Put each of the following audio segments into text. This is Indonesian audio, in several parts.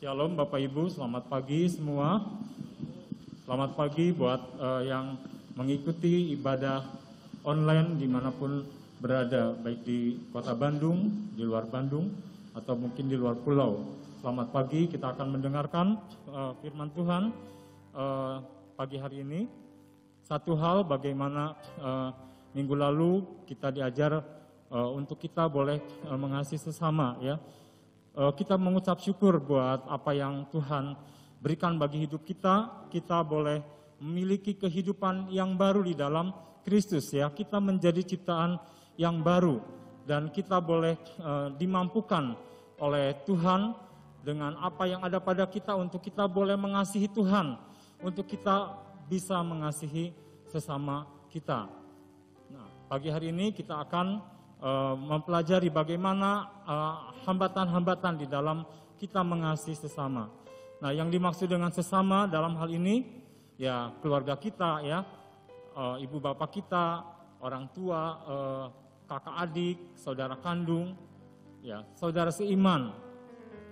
Shalom Bapak Ibu, selamat pagi semua. Selamat pagi buat uh, yang mengikuti ibadah online di mana pun berada, baik di kota Bandung, di luar Bandung, atau mungkin di luar pulau. Selamat pagi, kita akan mendengarkan uh, firman Tuhan uh, pagi hari ini. Satu hal bagaimana uh, minggu lalu kita diajar uh, untuk kita boleh uh, mengasihi sesama ya. Uh, kita mengucap syukur buat apa yang Tuhan berikan bagi hidup kita. Kita boleh memiliki kehidupan yang baru di dalam Kristus ya. Kita menjadi ciptaan yang baru dan kita boleh uh, dimampukan oleh Tuhan dengan apa yang ada pada kita untuk kita boleh mengasihi Tuhan, untuk kita bisa mengasihi sesama kita. Nah, pagi hari ini kita akan uh, mempelajari bagaimana hambatan-hambatan uh, di dalam kita mengasihi sesama. Nah, yang dimaksud dengan sesama dalam hal ini ya keluarga kita ya, uh, ibu bapak kita, orang tua, kakak adik, saudara kandung, ya, saudara seiman,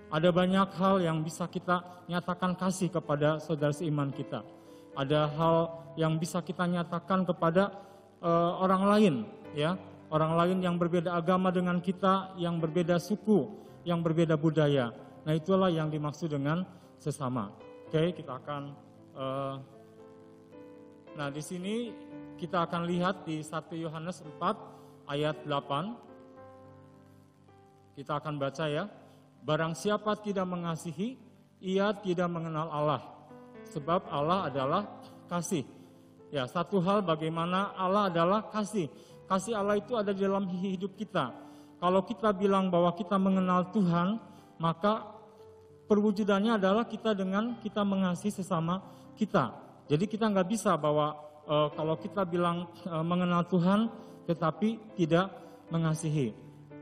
ada banyak hal yang bisa kita nyatakan kasih kepada saudara seiman kita. Ada hal yang bisa kita nyatakan kepada uh, orang lain, ya, orang lain yang berbeda agama dengan kita, yang berbeda suku, yang berbeda budaya. Nah itulah yang dimaksud dengan sesama. Oke, kita akan. Uh, nah di sini kita akan lihat di 1 Yohanes 4 ayat 8. Kita akan baca ya. Barang siapa tidak mengasihi, ia tidak mengenal Allah. Sebab Allah adalah kasih. Ya, satu hal bagaimana Allah adalah kasih. Kasih Allah itu ada di dalam hidup kita. Kalau kita bilang bahwa kita mengenal Tuhan, maka perwujudannya adalah kita dengan kita mengasihi sesama kita. Jadi kita nggak bisa bahwa e, kalau kita bilang e, mengenal Tuhan, tetapi tidak mengasihi.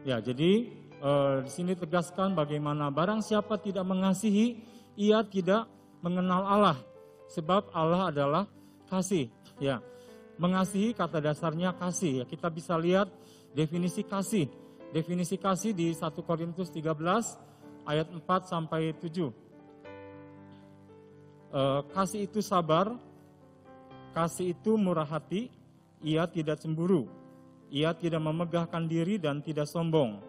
Ya, jadi Uh, di sini tegaskan bagaimana barang siapa tidak mengasihi, ia tidak mengenal Allah. Sebab Allah adalah kasih. Ya, mengasihi kata dasarnya kasih. Ya, kita bisa lihat definisi kasih. Definisi kasih di 1 Korintus 13 ayat 4 sampai 7. Uh, eh, kasih itu sabar, kasih itu murah hati, ia tidak cemburu, ia tidak memegahkan diri dan tidak sombong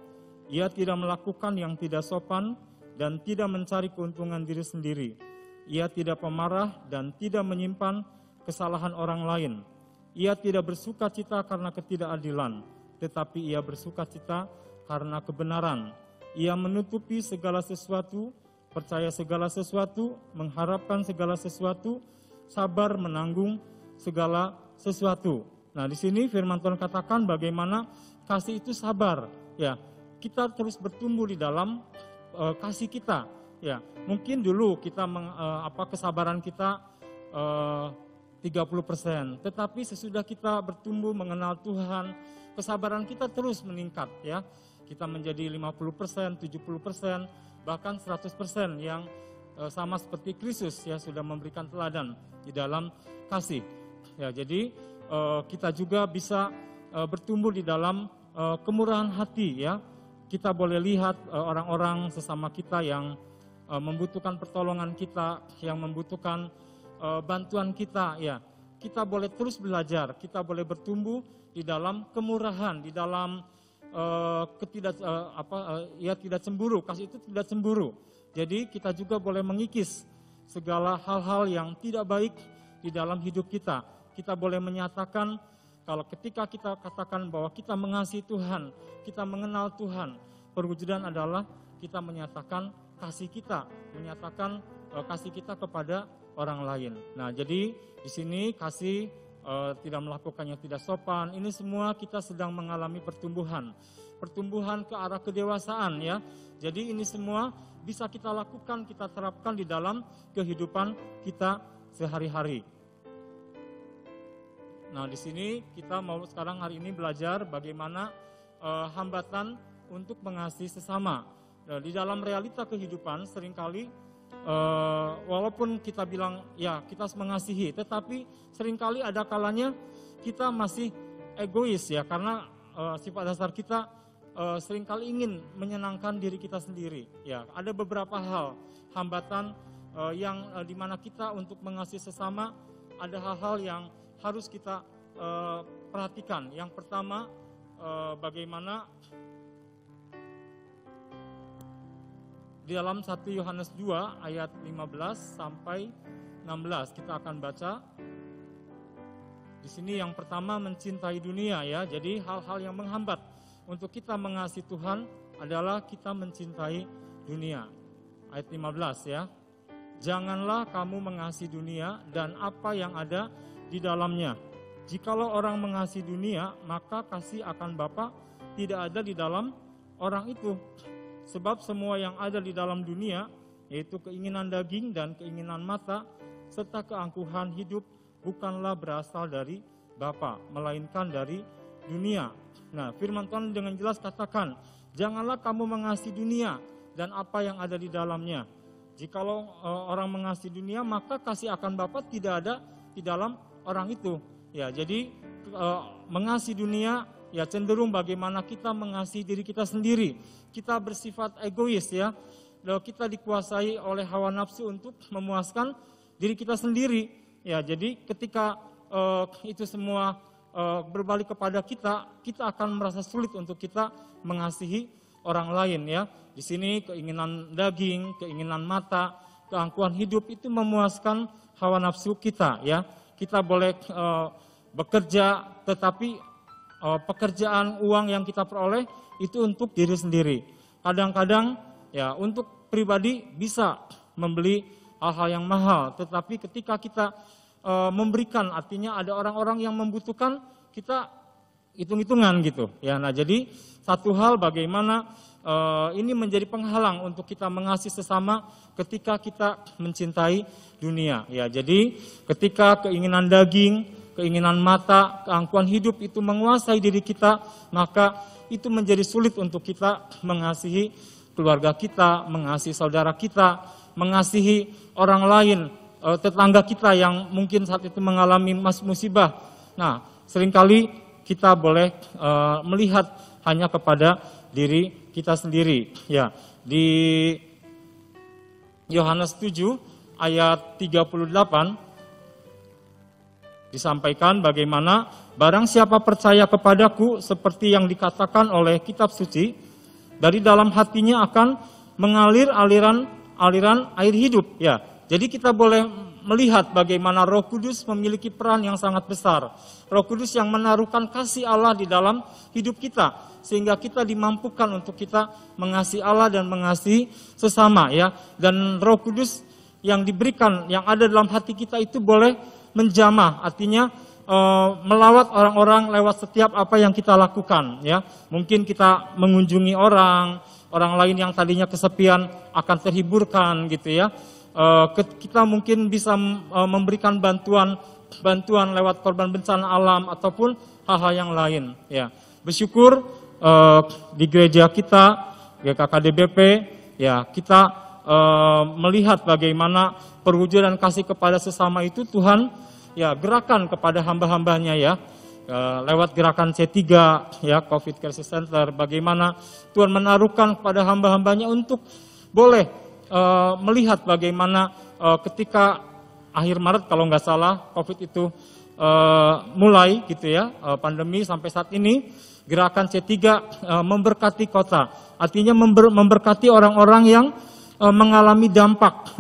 ia tidak melakukan yang tidak sopan dan tidak mencari keuntungan diri sendiri. Ia tidak pemarah dan tidak menyimpan kesalahan orang lain. Ia tidak bersuka cita karena ketidakadilan, tetapi ia bersuka cita karena kebenaran. Ia menutupi segala sesuatu, percaya segala sesuatu, mengharapkan segala sesuatu, sabar menanggung segala sesuatu. Nah, di sini firman Tuhan katakan bagaimana kasih itu sabar, ya kita terus bertumbuh di dalam uh, kasih kita. Ya, mungkin dulu kita meng, uh, apa kesabaran kita uh, 30%, tetapi sesudah kita bertumbuh mengenal Tuhan, kesabaran kita terus meningkat ya. Kita menjadi 50%, 70%, bahkan 100% yang uh, sama seperti Kristus ya sudah memberikan teladan di dalam kasih. Ya, jadi uh, kita juga bisa uh, bertumbuh di dalam kemurahan hati ya kita boleh lihat orang-orang sesama kita yang membutuhkan pertolongan kita, yang membutuhkan eh, bantuan kita, ya. Kita boleh terus belajar, kita boleh bertumbuh di dalam kemurahan, di dalam uh, ketidak uh, apa uh, ya tidak cemburu, kasih itu tidak cemburu. Jadi kita juga boleh mengikis segala hal-hal yang tidak baik di dalam hidup kita. Kita boleh menyatakan kalau ketika kita katakan bahwa kita mengasihi Tuhan, kita mengenal Tuhan, perwujudan adalah kita menyatakan kasih kita, menyatakan uh, kasih kita kepada orang lain. Nah, jadi di sini kasih uh, tidak melakukan yang tidak sopan. Ini semua kita sedang mengalami pertumbuhan, pertumbuhan ke arah kedewasaan ya. Jadi ini semua bisa kita lakukan, kita terapkan di dalam kehidupan kita sehari-hari. Nah, di sini kita mau sekarang hari ini belajar bagaimana uh, hambatan untuk mengasihi sesama. Nah, di dalam realita kehidupan sering kali uh, walaupun kita bilang ya kita mengasihi, tetapi sering kali ada kalanya kita masih egois ya karena uh, sifat dasar kita uh, sering kali ingin menyenangkan diri kita sendiri. Ya, ada beberapa hal hambatan uh, yang uh, di mana kita untuk mengasihi sesama ada hal-hal yang harus kita uh, perhatikan. Yang pertama, uh, bagaimana di dalam 1 Yohanes 2 ayat 15 sampai 16 kita akan baca. Di sini yang pertama mencintai dunia ya. Jadi hal-hal yang menghambat untuk kita mengasihi Tuhan adalah kita mencintai dunia. Ayat 15 ya. Janganlah kamu mengasihi dunia dan apa yang ada di dalamnya. Jikalau orang mengasihi dunia, maka kasih akan Bapa tidak ada di dalam orang itu. Sebab semua yang ada di dalam dunia, yaitu keinginan daging dan keinginan mata, serta keangkuhan hidup, bukanlah berasal dari Bapa, melainkan dari dunia. Nah, firman Tuhan dengan jelas katakan, janganlah kamu mengasihi dunia dan apa yang ada di dalamnya. Jikalau e, orang mengasihi dunia, maka kasih akan Bapa tidak ada di dalam orang itu. Ya, jadi e, mengasihi dunia ya cenderung bagaimana kita mengasihi diri kita sendiri. Kita bersifat egois ya. Lalu kita dikuasai oleh hawa nafsu untuk memuaskan diri kita sendiri. Ya, jadi ketika uh, itu semua uh, berbalik kepada kita, kita akan merasa sulit untuk kita mengasihi orang lain ya. Di sini keinginan daging, keinginan mata, keangkuhan hidup itu memuaskan hawa nafsu kita ya. Kita boleh uh, bekerja tetapi pekerjaan uang yang kita peroleh itu untuk diri sendiri. Kadang-kadang ya untuk pribadi bisa membeli hal-hal yang mahal, tetapi ketika kita uh, memberikan artinya ada orang-orang yang membutuhkan kita hitung-hitungan gitu ya. Nah, jadi satu hal bagaimana uh, ini menjadi penghalang untuk kita mengasihi sesama ketika kita mencintai dunia ya. Jadi ketika keinginan daging keinginan mata, keangkuhan hidup itu menguasai diri kita, maka itu menjadi sulit untuk kita mengasihi keluarga kita, mengasihi saudara kita, mengasihi orang lain, eh, tetangga kita yang mungkin saat itu mengalami musibah. Nah, sering kali kita boleh eh, melihat hanya kepada diri kita sendiri. Ya, di Yohanes 7 ayat 38 Disampaikan bagaimana barang siapa percaya kepadaku seperti yang dikatakan oleh kitab suci, dari dalam hatinya akan mengalir aliran aliran air hidup ya. Jadi kita boleh melihat bagaimana Roh Kudus memiliki peran yang sangat besar. Roh Kudus yang menaruhkan kasih Allah di dalam hidup kita sehingga kita dimampukan untuk kita mengasihi Allah dan mengasihi sesama ya. Dan Roh Kudus yang diberikan yang ada dalam hati kita itu boleh menjamah, artinya e, melawat orang-orang lewat setiap apa yang kita lakukan. Ya, mungkin kita mengunjungi orang, orang lain yang tadinya kesepian akan terhiburkan gitu ya. E, kita mungkin bisa e, memberikan bantuan bantuan lewat korban bencana alam ataupun hal-hal yang lain. Ya, bersyukur di gereja kita GKKDBP ya kita melihat bagaimana perwujudan kasih kepada sesama itu Tuhan ya gerakan kepada hamba-hambanya ya. E, lewat gerakan C3 ya Covid Crisis Center bagaimana Tuhan menaruhkan kepada hamba-hambanya untuk boleh e, melihat bagaimana e, ketika akhir Maret kalau nggak salah Covid itu e, mulai gitu ya pandemi sampai saat ini gerakan C3 e, memberkati kota. Artinya member, memberkati orang-orang yang mengalami dampak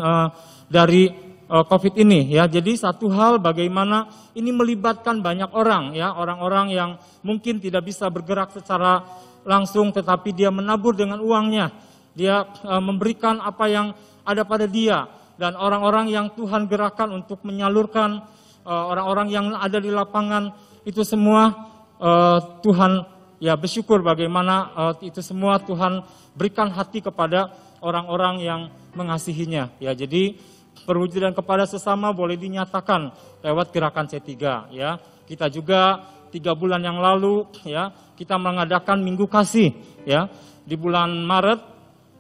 dari uh, COVID ini ya. Jadi satu hal bagaimana ini melibatkan banyak orang ya, orang-orang yang mungkin tidak bisa bergerak secara langsung tetapi dia menabur dengan uangnya. Dia uh, memberikan apa yang ada pada dia dan orang-orang yang Tuhan gerakan untuk menyalurkan uh, orang-orang yang ada di lapangan itu semua uh, Tuhan ya bersyukur bagaimana uh, itu semua Tuhan berikan hati kepada orang-orang yang mengasihinya ya jadi perwujudan kepada sesama boleh dinyatakan lewat gerakan C3 ya. Kita juga tiga bulan yang lalu ya kita mengadakan Minggu Kasih ya di bulan Maret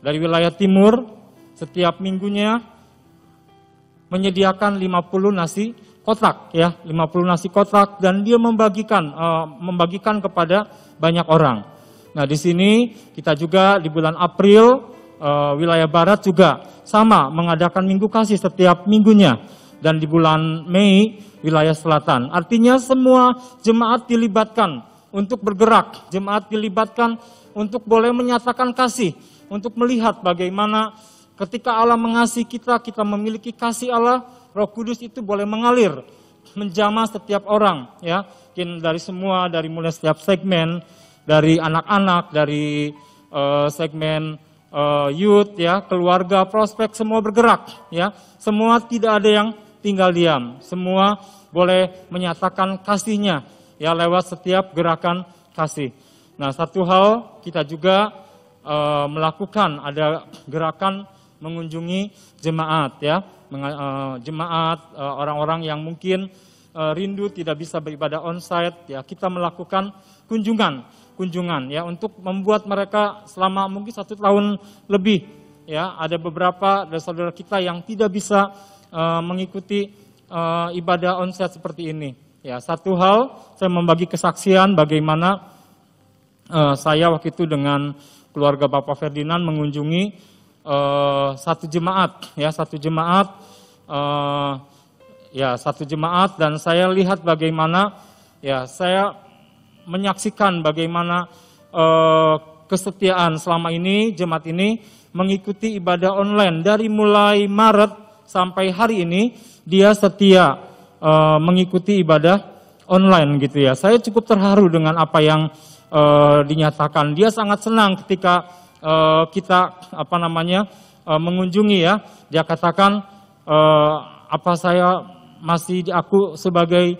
dari wilayah timur setiap minggunya menyediakan 50 nasi kotak ya 50 nasi kotak dan dia membagikan uh, membagikan kepada banyak orang. Nah, di sini kita juga di bulan April uh, wilayah barat juga sama mengadakan minggu kasih setiap minggunya dan di bulan Mei wilayah selatan. Artinya semua jemaat dilibatkan untuk bergerak, jemaat dilibatkan untuk boleh menyatakan kasih, untuk melihat bagaimana ketika Allah mengasihi kita, kita memiliki kasih Allah, Roh Kudus itu boleh mengalir menjamah setiap orang ya. Mungkin dari semua dari mulai setiap segmen dari anak-anak, dari uh, segmen uh, youth ya, keluarga, prospek semua bergerak ya. Semua tidak ada yang tinggal diam. Semua boleh menyatakan kasihnya ya lewat setiap gerakan kasih. Nah, satu hal kita juga uh, melakukan ada gerakan mengunjungi jemaat ya, uh, jemaat orang-orang yang mungkin rindu tidak bisa beribadah onsite ya, kita melakukan kunjungan kunjungan ya untuk membuat mereka selama mungkin satu tahun lebih ya. Ada beberapa dari saudara kita yang tidak bisa uh, mengikuti uh, ibadah onsite seperti ini ya. Satu hal saya membagi kesaksian bagaimana uh, saya waktu itu dengan keluarga Bapak Ferdinand mengunjungi uh, satu jemaat ya satu jemaat uh, ya satu jemaat. Dan saya lihat bagaimana ya saya menyaksikan bagaimana uh, kesetiaan selama ini jemaat ini mengikuti ibadah online dari mulai Maret sampai hari ini dia setia uh, mengikuti ibadah online gitu ya. Saya cukup terharu dengan apa yang uh, dinyatakan. Dia sangat senang ketika uh, kita apa namanya uh, mengunjungi ya. Dia katakan uh, apa saya masih aku sebagai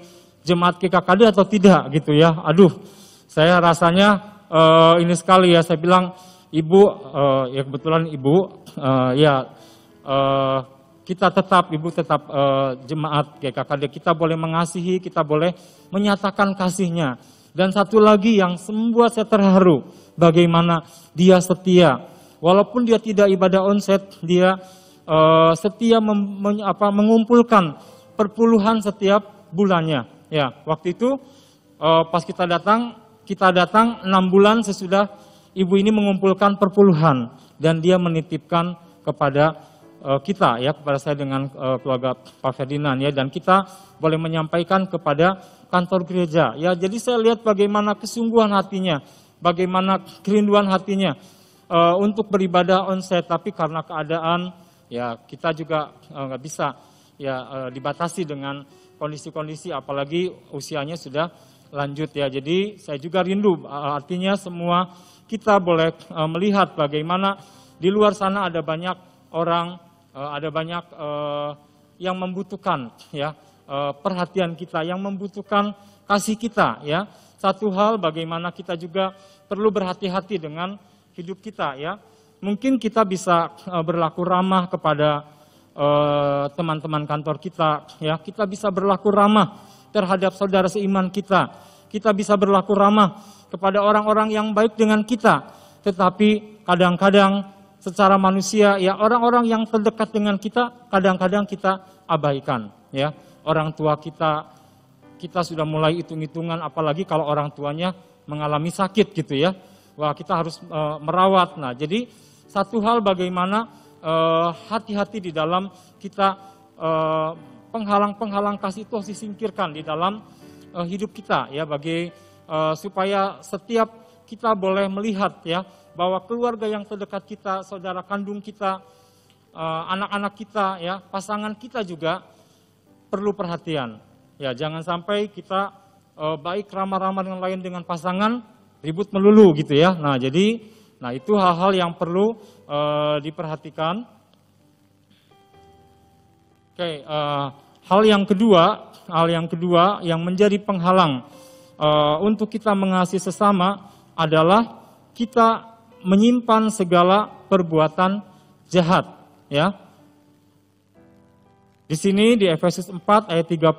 jemaat KKKD atau tidak gitu ya. Aduh, saya rasanya uh, ini sekali ya. Saya bilang ibu, uh, ya kebetulan ibu, uh, ya uh, kita tetap ibu tetap uh, jemaat KKKD. Kita boleh mengasihi, kita boleh menyatakan kasihnya. Dan satu lagi yang membuat saya terharu, bagaimana dia setia. Walaupun dia tidak ibadah onset, dia uh, setia mem, apa, mengumpulkan perpuluhan setiap bulannya. Ya, waktu itu uh, pas kita datang, kita datang enam bulan sesudah ibu ini mengumpulkan perpuluhan dan dia menitipkan kepada uh, kita ya kepada saya dengan uh, keluarga Pak Ferdinand ya. Dan kita boleh menyampaikan kepada kantor gereja. Ya jadi saya lihat bagaimana kesungguhan hatinya bagaimana kerinduan hatinya uh, untuk beribadah onsite. Tapi karena keadaan ya kita juga nggak uh, bisa ya uh, dibatasi dengan kondisi-kondisi apalagi usianya sudah lanjut ya. Jadi saya juga rindu artinya semua kita boleh e, melihat bagaimana di luar sana ada banyak orang, e, ada banyak yang membutuhkan ya perhatian kita, yang membutuhkan kasih kita ya. Satu hal bagaimana kita juga perlu berhati-hati dengan hidup kita ya. Mungkin kita bisa berlaku ramah kepada Eh, teman-teman kantor kita, ya kita bisa berlaku ramah terhadap saudara seiman kita. Kita bisa berlaku ramah kepada orang-orang yang baik dengan kita. Tetapi kadang-kadang secara manusia ya orang-orang yang terdekat dengan kita kadang-kadang kita abaikan ya. Orang tua kita kita sudah mulai hitung-hitungan apalagi kalau orang tuanya mengalami sakit gitu ya. Wah, kita harus e, merawat. Nah, jadi satu hal bagaimana hati-hati uh, di dalam kita eh, penghalang-penghalang kasih itu harus disingkirkan di dalam uh, hidup kita ya bagi uh, supaya setiap kita boleh melihat ya bahwa keluarga yang terdekat kita, saudara kandung kita, anak-anak uh, kita ya, pasangan kita juga perlu perhatian. Ya, jangan sampai kita uh, baik ramah-ramah dengan lain dengan pasangan ribut melulu gitu ya. Nah, jadi Nah, itu hal-hal yang perlu uh, diperhatikan. Oke, uh, hal yang kedua, hal yang kedua yang menjadi penghalang uh, untuk kita mengasihi sesama adalah kita menyimpan segala perbuatan jahat, ya. Di sini di Efesus 4 ayat 31,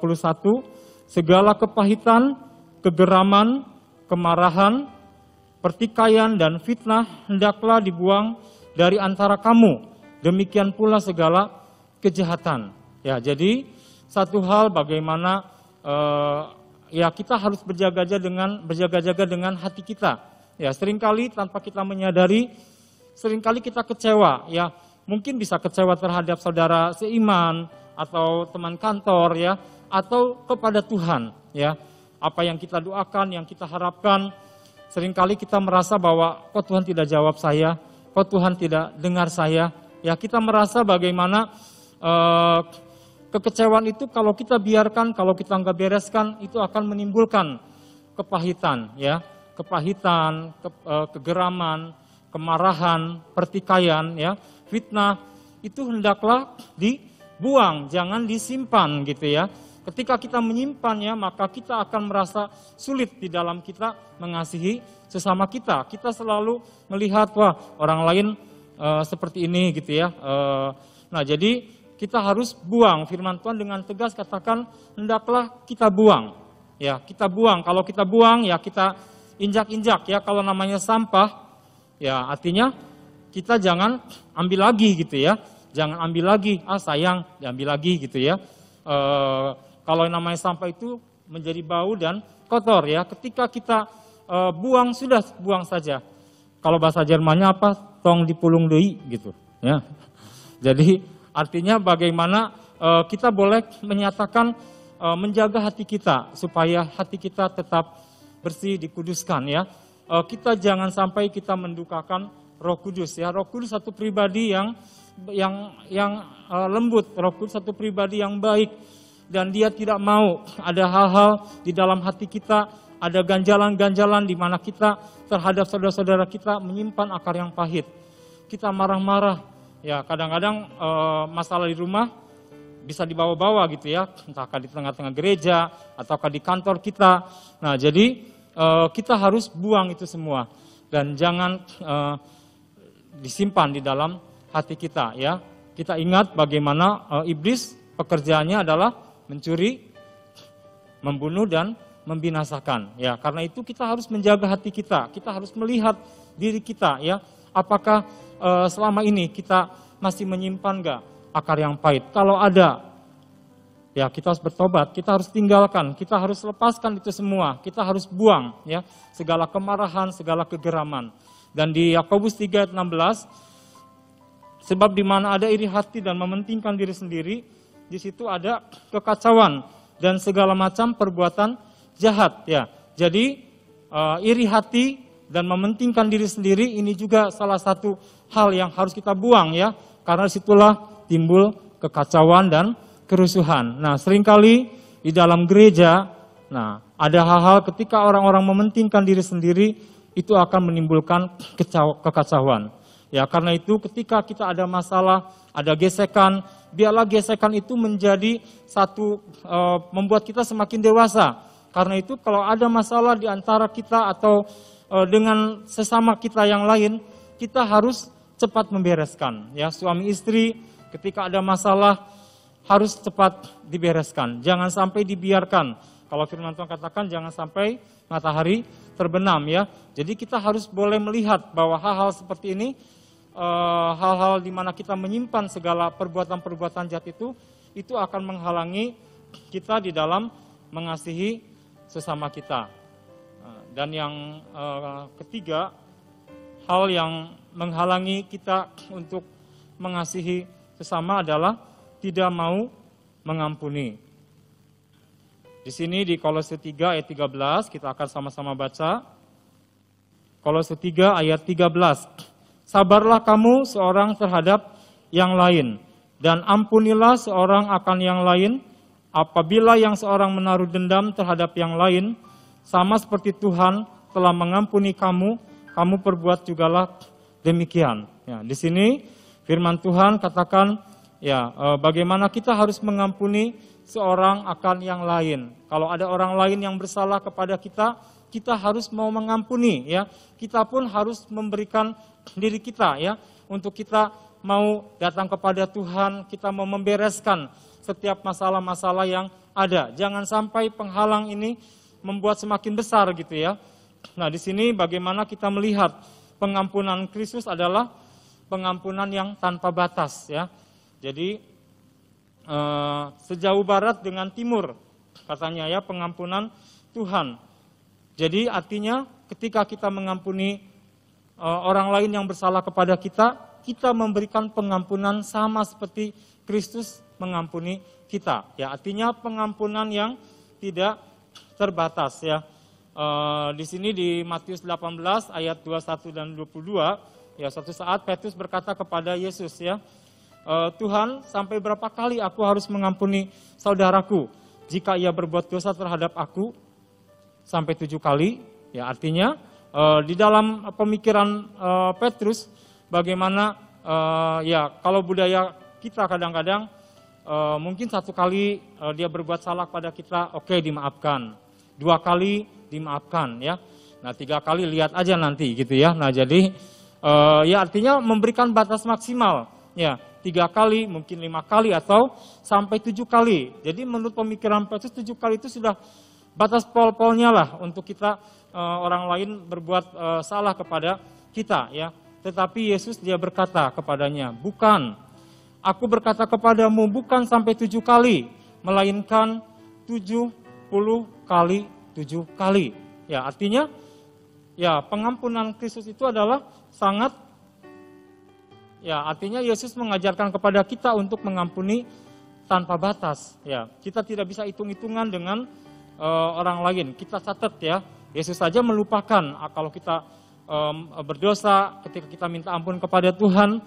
segala kepahitan, kegeraman, kemarahan, pertikaian dan fitnah hendaklah dibuang dari antara kamu. Demikian pula segala kejahatan. Ya, jadi satu hal bagaimana uh, ya kita harus berjaga-jaga dengan berjaga-jaga dengan hati kita. Ya, sering kali tanpa kita menyadari, sering kali kita kecewa. Ya, mungkin bisa kecewa terhadap saudara seiman atau teman kantor ya, atau kepada Tuhan. Ya, apa yang kita doakan, yang kita harapkan, sering kali kita merasa bahwa kok Tuhan tidak jawab saya, kok Tuhan tidak dengar saya. Ya, kita merasa bagaimana eh, kekecewaan itu kalau kita biarkan, kalau kita nggak bereskan, itu akan menimbulkan kepahitan, ya, kepahitan, ke, eh, kegeraman, kemarahan, pertikaian, ya, fitnah itu hendaklah dibuang, jangan disimpan gitu ya. Ketika kita menyimpannya, maka kita akan merasa sulit di dalam kita mengasihi sesama kita. Kita selalu melihat wah orang lain uh, seperti ini gitu ya. Uh, nah jadi kita harus buang firman Tuhan dengan tegas katakan hendaklah kita buang. Ya kita buang. Kalau kita buang ya kita injak-injak ya. Kalau namanya sampah ya artinya kita jangan ambil lagi gitu ya. Jangan ambil lagi, ah sayang diambil lagi gitu ya. Uh, kalau namanya sampah itu menjadi bau dan kotor ya. Ketika kita e, buang sudah buang saja. Kalau bahasa Jermannya apa? Tong dipulung dei gitu ya. Jadi artinya bagaimana e, kita boleh menyatakan e, menjaga hati kita supaya hati kita tetap bersih dikuduskan ya. E, kita jangan sampai kita mendukakan Roh Kudus ya. Roh Kudus satu pribadi yang yang yang lembut, Roh Kudus satu pribadi yang baik dan dia tidak mau ada hal-hal di dalam hati kita, ada ganjalan-ganjalan di mana kita terhadap saudara-saudara kita menyimpan akar yang pahit. Kita marah-marah, ya kadang-kadang e, masalah di rumah bisa dibawa-bawa gitu ya, entahkah di tengah-tengah gereja ataukah di kantor kita. Nah jadi e, kita harus buang itu semua dan jangan e, disimpan di dalam hati kita ya. Kita ingat bagaimana e, iblis pekerjaannya adalah mencuri, membunuh dan membinasakan. Ya, karena itu kita harus menjaga hati kita. Kita harus melihat diri kita ya, apakah e, selama ini kita masih menyimpan enggak akar yang pahit. Kalau ada ya kita harus bertobat, kita harus tinggalkan, kita harus lepaskan itu semua, kita harus buang ya segala kemarahan, segala kegeraman. Dan di Yakobus 3 ayat 16 sebab di mana ada iri hati dan mementingkan diri sendiri, di situ ada kekacauan dan segala macam perbuatan jahat ya. Jadi uh, iri hati dan mementingkan diri sendiri ini juga salah satu hal yang harus kita buang ya. Karena situlah timbul kekacauan dan kerusuhan. Nah, sering kali di dalam gereja nah ada hal-hal ketika orang-orang mementingkan diri sendiri itu akan menimbulkan kekacauan. Ya, karena itu ketika kita ada masalah, ada gesekan, biarlah gesekan itu menjadi satu e, membuat kita semakin dewasa. Karena itu kalau ada masalah di antara kita atau e, dengan sesama kita yang lain, kita harus cepat membereskan. Ya, suami istri ketika ada masalah harus cepat dibereskan. Jangan sampai dibiarkan. Kalau firman Tuhan katakan jangan sampai matahari terbenam ya. Jadi kita harus boleh melihat bahwa hal-hal seperti ini hal-hal di mana kita menyimpan segala perbuatan-perbuatan jahat itu, itu akan menghalangi kita di dalam mengasihi sesama kita. Eh, dan yang uh, ketiga, hal yang menghalangi kita untuk mengasihi sesama adalah tidak mau mengampuni. Di sini di Kolose 3 ayat 13 kita akan sama-sama baca. Kolose 3 ayat 13. Sabarlah kamu seorang terhadap yang lain, dan ampunilah seorang akan yang lain, apabila yang seorang menaruh dendam terhadap yang lain, sama seperti Tuhan telah mengampuni kamu, kamu perbuat jugalah demikian. Ya, di sini firman Tuhan katakan, ya e, bagaimana kita harus mengampuni seorang akan yang lain. Kalau ada orang lain yang bersalah kepada kita, kita harus mau mengampuni ya. Kita pun harus memberikan diri kita ya untuk kita mau datang kepada Tuhan, kita mau membereskan setiap masalah-masalah yang ada. Jangan sampai penghalang ini membuat semakin besar gitu ya. Nah, di sini bagaimana kita melihat pengampunan Kristus adalah pengampunan yang tanpa batas ya. Jadi eh, sejauh barat dengan timur katanya ya pengampunan Tuhan Jadi artinya ketika kita mengampuni uh, orang lain yang bersalah kepada kita, kita memberikan pengampunan sama seperti Kristus mengampuni kita. Ya, artinya pengampunan yang tidak terbatas ya. Uh, di sini di Matius 18 ayat 21 dan 22 ya suatu saat Petrus berkata kepada Yesus ya uh, Tuhan sampai berapa kali aku harus mengampuni saudaraku jika ia berbuat dosa terhadap aku sampai tujuh kali. Ya artinya uh, di dalam pemikiran uh, Petrus bagaimana uh, ya kalau budaya kita kadang-kadang uh, mungkin satu kali uh, dia berbuat salah pada kita, oke okay, dimaafkan. Dua kali dimaafkan ya. Nah tiga kali lihat aja nanti gitu ya. Nah jadi uh, ya artinya memberikan batas maksimal ya tiga kali mungkin lima kali atau sampai tujuh kali. Jadi menurut pemikiran Petrus tujuh kali itu sudah batas pol-polnya lah untuk kita uh, orang lain berbuat uh, salah kepada kita ya. Tetapi Yesus dia berkata kepadanya, bukan, aku berkata kepadamu bukan sampai tujuh kali, melainkan tujuh puluh kali tujuh kali. Ya artinya, ya pengampunan Kristus itu adalah sangat, ya artinya Yesus mengajarkan kepada kita untuk mengampuni tanpa batas. Ya kita tidak bisa hitung-hitungan dengan uh, orang lain. Kita catat ya, Yesus saja melupakan ah, kalau kita um, berdosa ketika kita minta ampun kepada Tuhan,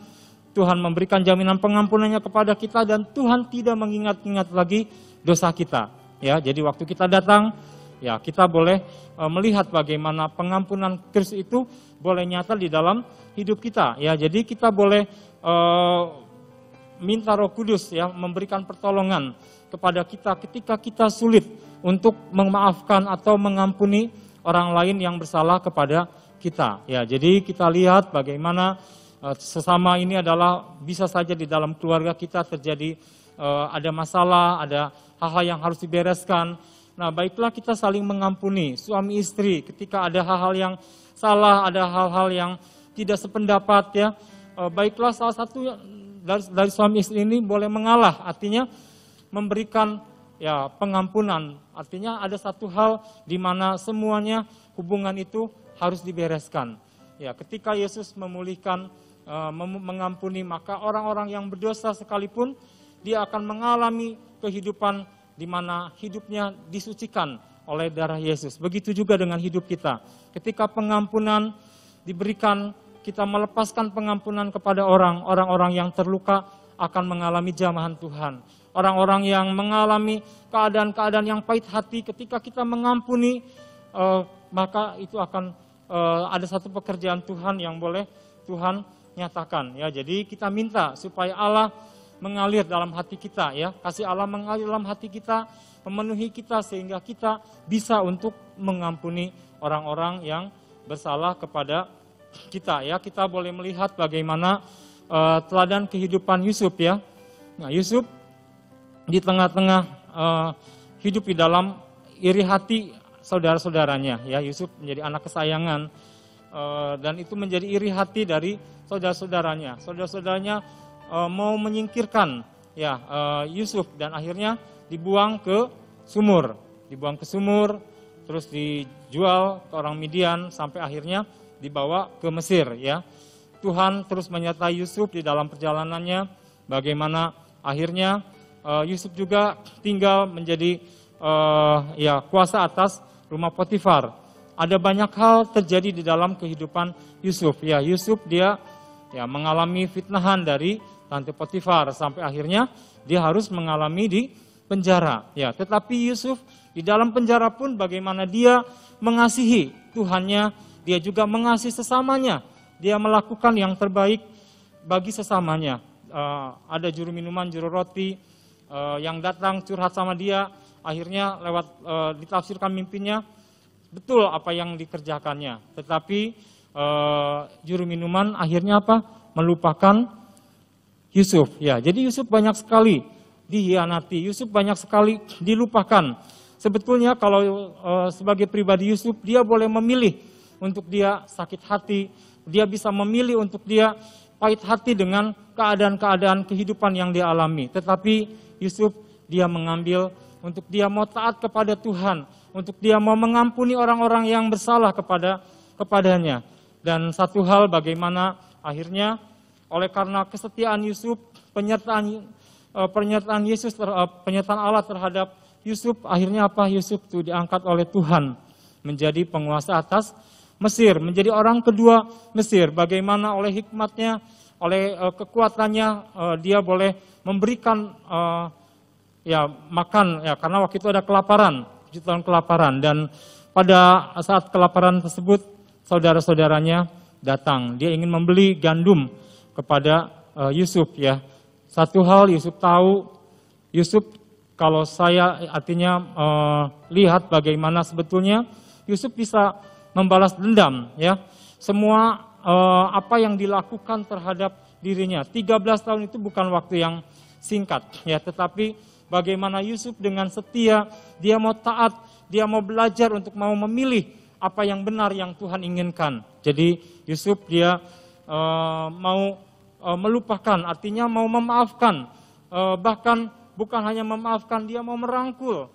Tuhan memberikan jaminan pengampunannya kepada kita dan Tuhan tidak mengingat-ingat lagi dosa kita. Ya, jadi waktu kita datang, ya kita boleh uh, melihat bagaimana pengampunan Kristus itu boleh nyata di dalam hidup kita. Ya, jadi kita boleh uh, minta Roh Kudus ya memberikan pertolongan kepada kita ketika kita sulit untuk memaafkan atau mengampuni orang lain yang bersalah kepada kita. Ya, jadi kita lihat bagaimana uh, sesama ini adalah bisa saja di dalam keluarga kita terjadi uh, ada masalah, ada hal-hal yang harus dibereskan. Nah, baiklah kita saling mengampuni suami istri ketika ada hal-hal yang salah, ada hal-hal yang tidak sependapat ya. Uh, baiklah salah satu dari, dari suami istri ini boleh mengalah, artinya memberikan ya pengampunan. Artinya ada satu hal di mana semuanya hubungan itu harus dibereskan. Ya, ketika Yesus memulihkan uh, mengampuni maka orang-orang yang berdosa sekalipun dia akan mengalami kehidupan di mana hidupnya disucikan oleh darah Yesus. Begitu juga dengan hidup kita. Ketika pengampunan diberikan, kita melepaskan pengampunan kepada orang, orang-orang yang terluka akan mengalami jamahan Tuhan orang-orang yang mengalami keadaan-keadaan yang pahit hati ketika kita mengampuni uh, maka itu akan uh, ada satu pekerjaan Tuhan yang boleh Tuhan nyatakan ya. Jadi kita minta supaya Allah mengalir dalam hati kita ya. Kasih Allah mengalir dalam hati kita memenuhi kita sehingga kita bisa untuk mengampuni orang-orang yang bersalah kepada kita ya. Kita boleh melihat bagaimana uh, teladan kehidupan Yusuf ya. Nah Yusuf di tengah-tengah uh, hidup di dalam iri hati saudara-saudaranya. Ya, Yusuf menjadi anak kesayangan uh, dan itu menjadi iri hati dari saudara-saudaranya. Saudara-saudaranya uh, mau menyingkirkan ya uh, Yusuf dan akhirnya dibuang ke sumur, dibuang ke sumur, terus dijual ke orang Midian sampai akhirnya dibawa ke Mesir ya. Tuhan terus menyertai Yusuf di dalam perjalanannya bagaimana akhirnya uh, Yusuf juga tinggal menjadi uh, ya kuasa atas rumah Potifar. Ada banyak hal terjadi di dalam kehidupan Yusuf. Ya, Yusuf dia ya mengalami fitnahan dari tante Potifar sampai akhirnya dia harus mengalami di penjara. Ya, tetapi Yusuf di dalam penjara pun bagaimana dia mengasihi Tuhannya, dia juga mengasihi sesamanya. Dia melakukan yang terbaik bagi sesamanya. Uh, ada juru minuman, juru roti, uh, yang datang curhat sama dia, akhirnya lewat uh, ditafsirkan mimpinya betul apa yang dikerjakannya. Tetapi uh, juru minuman akhirnya apa? Melupakan Yusuf. Ya, jadi Yusuf banyak sekali dihianati, Yusuf banyak sekali dilupakan. Sebetulnya kalau uh, sebagai pribadi Yusuf dia boleh memilih untuk dia sakit hati, dia bisa memilih untuk dia pahit hati dengan keadaan-keadaan kehidupan yang dia alami. Tetapi Yusuf dia mengambil untuk dia mau taat kepada Tuhan, untuk dia mau mengampuni orang-orang yang bersalah kepada kepadanya. Dan satu hal bagaimana akhirnya oleh karena kesetiaan Yusuf, penyertaan eh, pernyataan Yesus eh, penyertaan Allah terhadap Yusuf akhirnya apa Yusuf itu diangkat oleh Tuhan menjadi penguasa atas Mesir, menjadi orang kedua Mesir. Bagaimana oleh hikmatnya, oleh uh, kekuatannya uh, dia boleh memberikan uh, ya makan ya karena waktu itu ada kelaparan, jutaan kelaparan dan pada saat kelaparan tersebut saudara-saudaranya datang. Dia ingin membeli gandum kepada uh, Yusuf ya. Satu hal Yusuf tahu, Yusuf kalau saya artinya uh, lihat bagaimana sebetulnya Yusuf bisa membalas dendam ya. Semua uh, apa yang dilakukan terhadap dirinya. 13 tahun itu bukan waktu yang singkat ya, tetapi bagaimana Yusuf dengan setia dia mau taat, dia mau belajar untuk mau memilih apa yang benar yang Tuhan inginkan. Jadi Yusuf dia uh, mau uh, melupakan, artinya mau memaafkan, uh, bahkan bukan hanya memaafkan, dia mau merangkul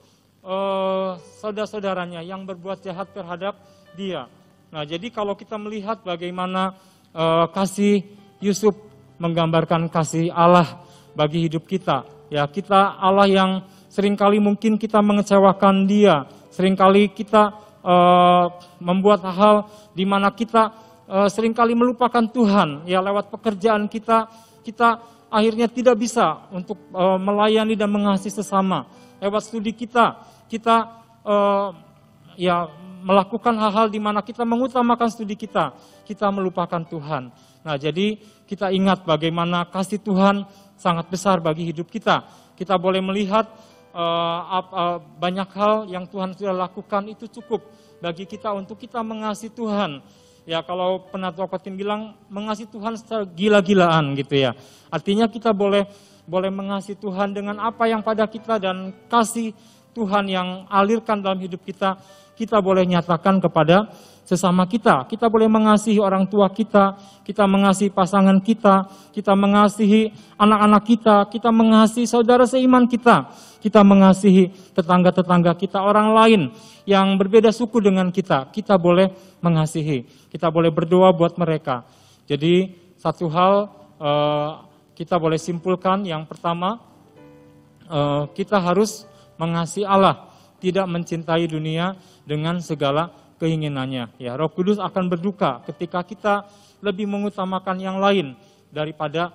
saudara-saudaranya yang berbuat jahat terhadap dia. Nah, jadi kalau kita melihat bagaimana uh, kasih Yusuf menggambarkan kasih Allah bagi hidup kita, ya kita Allah yang sering kali mungkin kita mengecewakan Dia, sering kali kita uh, membuat hal di mana kita uh, sering kali melupakan Tuhan, ya lewat pekerjaan kita kita akhirnya tidak bisa untuk uh, melayani dan mengasihi sesama. Lewat studi kita, kita uh, ya melakukan hal-hal di mana kita mengutamakan studi kita, kita melupakan Tuhan. Nah, jadi kita ingat bagaimana kasih Tuhan sangat besar bagi hidup kita. Kita boleh melihat uh, uh, banyak hal yang Tuhan sudah lakukan itu cukup bagi kita untuk kita mengasihi Tuhan ya kalau penatua Kotin bilang mengasihi Tuhan secara gila-gilaan gitu ya. Artinya kita boleh boleh mengasihi Tuhan dengan apa yang pada kita dan kasih Tuhan yang alirkan dalam hidup kita, kita boleh nyatakan kepada sesama kita. Kita boleh mengasihi orang tua kita, kita mengasihi pasangan kita, kita mengasihi anak-anak kita, kita mengasihi saudara seiman kita, kita mengasihi tetangga-tetangga kita, orang lain yang berbeda suku dengan kita. Kita boleh mengasihi, kita boleh berdoa buat mereka. Jadi satu hal eh, kita boleh simpulkan yang pertama eh, kita harus mengasihi Allah, tidak mencintai dunia dengan segala keinginannya. Ya, Roh Kudus akan berduka ketika kita lebih mengutamakan yang lain daripada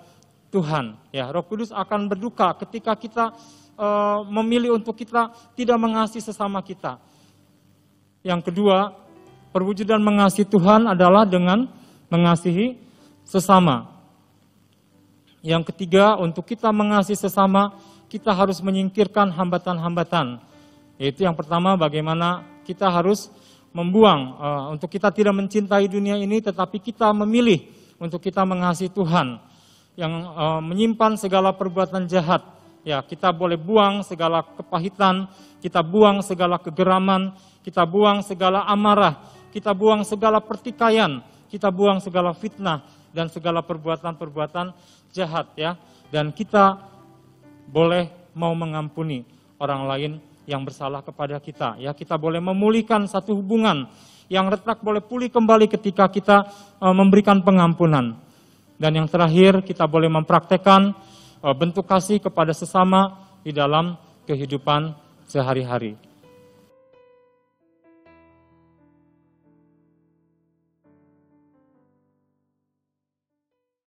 Tuhan. Ya, Roh Kudus akan berduka ketika kita e, memilih untuk kita tidak mengasihi sesama kita. Yang kedua, perwujudan mengasihi Tuhan adalah dengan mengasihi sesama. Yang ketiga, untuk kita mengasihi sesama, kita harus menyingkirkan hambatan-hambatan. Yaitu yang pertama, bagaimana kita harus membuang uh, untuk kita tidak mencintai dunia ini tetapi kita memilih untuk kita mengasihi Tuhan yang uh, menyimpan segala perbuatan jahat. Ya kita boleh buang segala kepahitan kita buang segala kegeraman kita buang segala amarah kita buang segala pertikaian kita buang segala fitnah dan segala perbuatan-perbuatan jahat ya. Dan kita boleh mau mengampuni orang lain yang bersalah kepada kita. Ya, kita boleh memulihkan satu hubungan yang retak boleh pulih kembali ketika kita uh, memberikan pengampunan. Dan yang terakhir, kita boleh mempraktekkan uh, bentuk kasih kepada sesama di dalam kehidupan sehari-hari.